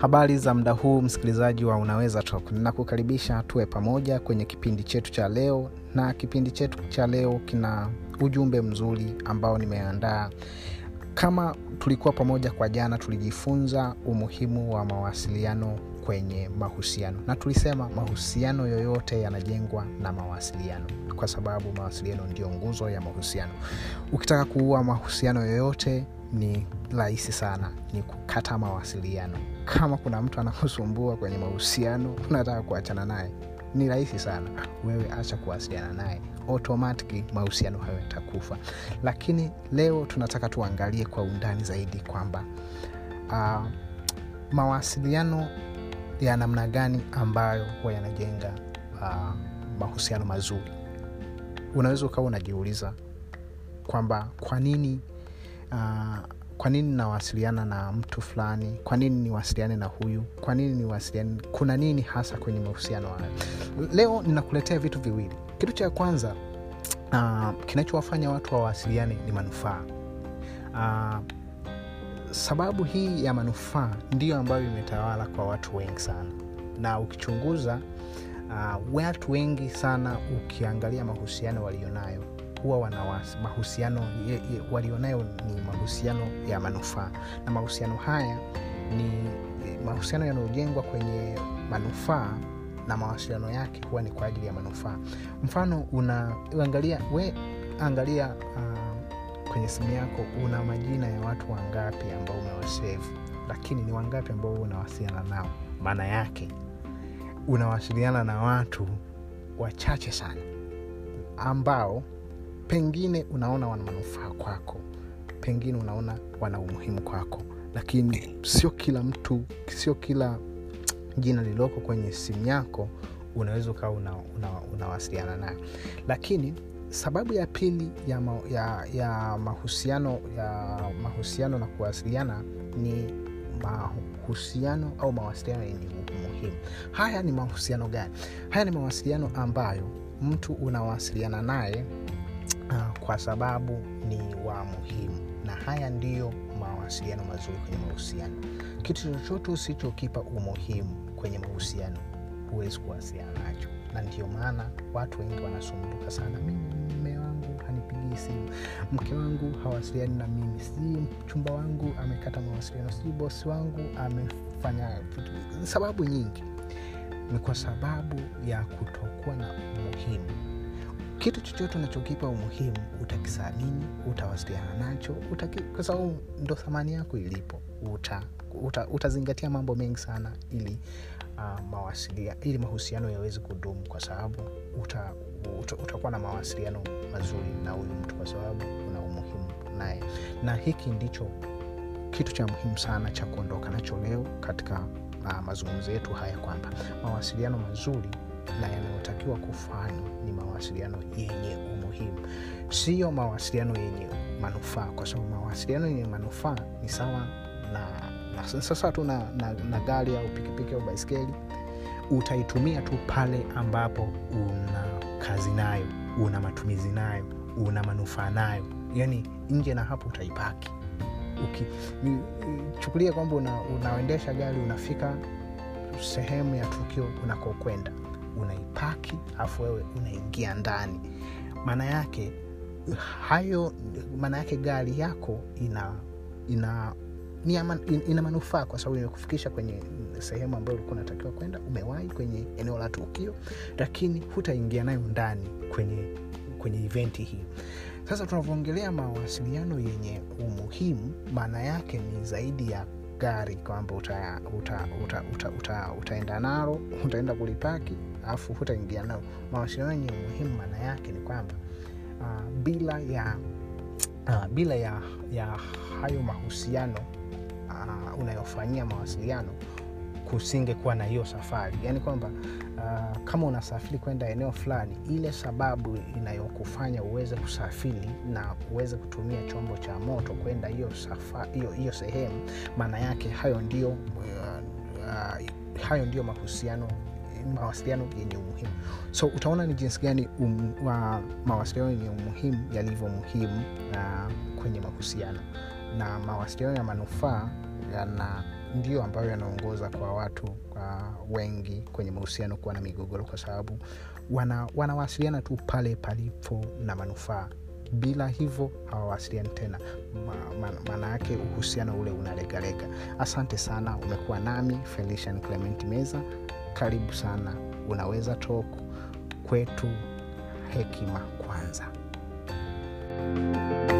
habari za muda huu msikilizaji wa unaweza talk. Ninakukaribisha tuwe pamoja kwenye kipindi chetu cha leo na kipindi chetu cha leo kina ujumbe mzuri ambao nimeandaa. Kama tulikuwa pamoja kwa jana tulijifunza umuhimu wa mawasiliano kwenye mahusiano. Na tulisema mahusiano yoyote yanajengwa na mawasiliano kwa sababu mawasiliano ndio nguzo ya mahusiano. Ukitaka kuua mahusiano yoyote ni rahisi sana ni kukata mawasiliano. Kama kuna mtu anakusumbua kwenye mahusiano unataka kuachana naye ni rahisi sana. Wewe acha kuwasiliana naye. Automatically mahusiano hayo yatakufa. Lakini leo tunataka tuangalie kwa undani zaidi kwamba uh, mawasiliano ya namna gani ambayo huwa yanajenga uh, mahusiano mazuri. Unaweza ukawa unajiuliza kwamba kwa nini uh, kwa nini nawasiliana na mtu fulani? Kwa nini niwasiliane na huyu? Kwa nini niwasiliane? Kuna nini hasa kwenye mahusiano hayo? Leo ninakuletea vitu viwili. Kitu cha kwanza uh, kinachowafanya watu wawasiliane ni manufaa. Uh, sababu hii ya manufaa ndiyo ambayo imetawala kwa watu wengi sana. Na ukichunguza uh, watu wengi sana ukiangalia mahusiano walionayo huwa wana mahusiano walionayo ni mahusiano ya manufaa. Na mahusiano haya ni mahusiano yanayojengwa kwenye manufaa na mawasiliano yake huwa ni kwa ajili ya manufaa. Mfano unaangalia we angalia uh, kwenye simu yako una majina ya watu wangapi ambao umewasevu lakini ni wangapi ambao unawasiliana nao? Maana yake unawasiliana na watu wachache sana ambao pengine unaona wana manufaa kwako pengine unaona wana umuhimu kwako lakini sio kila mtu sio kila jina lililoko kwenye simu yako unaweza ukawa unawasiliana una, una nayo. Lakini sababu ya pili ya, ma, ya, ya mahusiano ya mahusiano na kuwasiliana ni mahusiano au mawasiliano yenye umuhimu. Haya ni mahusiano gani? Haya ni mawasiliano ambayo mtu unawasiliana naye uh, kwa sababu ni wa muhimu. Na haya ndiyo mawasiliano mazuri kwenye mahusiano. Kitu chochote usichokipa umuhimu kwenye mahusiano huwezi kuwasiliana nacho. Na ndio maana watu wengi wanasumbuka sana. Mimi mme wangu hanipigii simu. Mke wangu hawasiliani na mimi. Si mchumba wangu amekata mawasiliano. Si bosi wangu amefanya sababu nyingi. Ni kwa sababu ya kutokuwa na umuhimu kitu chochote unachokipa umuhimu utakisamini utawasiliana nacho utaki, kwa sababu ndo thamani yako ilipo. Uta, uta, utazingatia mambo mengi sana ili uh, mawasilia ili mahusiano yawezi kudumu kwa sababu uta, uta, utakuwa na mawasiliano mazuri na huyu mtu kwa sababu una umuhimu naye. Na hiki ndicho kitu cha muhimu sana cha kuondoka nacho leo katika uh, mazungumzo yetu haya kwamba mawasiliano mazuri na yanayotakiwa kufanywa ni mawasiliano yenye umuhimu. Siyo mawasiliano yenye manufaa kwa sababu mawasiliano yenye manufaa ni sawa na, na sasa tu na, na, na gari au pikipiki au baiskeli utaitumia tu pale ambapo una kazi nayo una matumizi nayo una manufaa nayo. Yani nje na hapo utaipaki chukulia kwamba una, unaendesha gari unafika sehemu ya tukio unakokwenda unaipaki alafu wewe unaingia ndani. Maana yake hayo maana yake gari yako ina ina ina, ina manufaa kwa sababu imekufikisha kwenye sehemu ambayo ulikuwa unatakiwa kwenda umewahi kwenye eneo la tukio lakini hutaingia nayo ndani kwenye kwenye eventi hii. Sasa tunavyoongelea mawasiliano yenye umuhimu maana yake ni zaidi ya gari kwamba uta, uta, uta, uta, uta, utaenda nalo utaenda kulipaki alafu hutaingia nao mawasiliano yenye umuhimu maana yake ni kwamba uh, bila ya uh, bila ya, ya hayo mahusiano uh, unayofanyia mawasiliano kusingekuwa na hiyo safari. Yaani kwamba uh, kama unasafiri kwenda eneo fulani ile sababu inayokufanya uweze kusafiri na uweze kutumia chombo cha moto kwenda hiyo hiyo sehemu maana yake hayo ndio uh, hayo ndio mahusiano mawasiliano yenye umuhimu. So utaona ni jinsi gani um, wa mawasiliano yenye umuhimu yalivyo muhimu uh, kwenye mahusiano. Na mawasiliano ya manufaa yana ndio ambayo yanaongoza kwa watu uh, wengi kwenye mahusiano kuwa na migogoro kwa sababu wana, wanawasiliana tu pale palipo na manufaa. Bila hivyo hawawasiliani tena. Maana yake uhusiano ule unalegalega. Asante sana umekuwa nami felician clement meza. Karibu sana unaweza tok kwetu hekima kwanza. thank you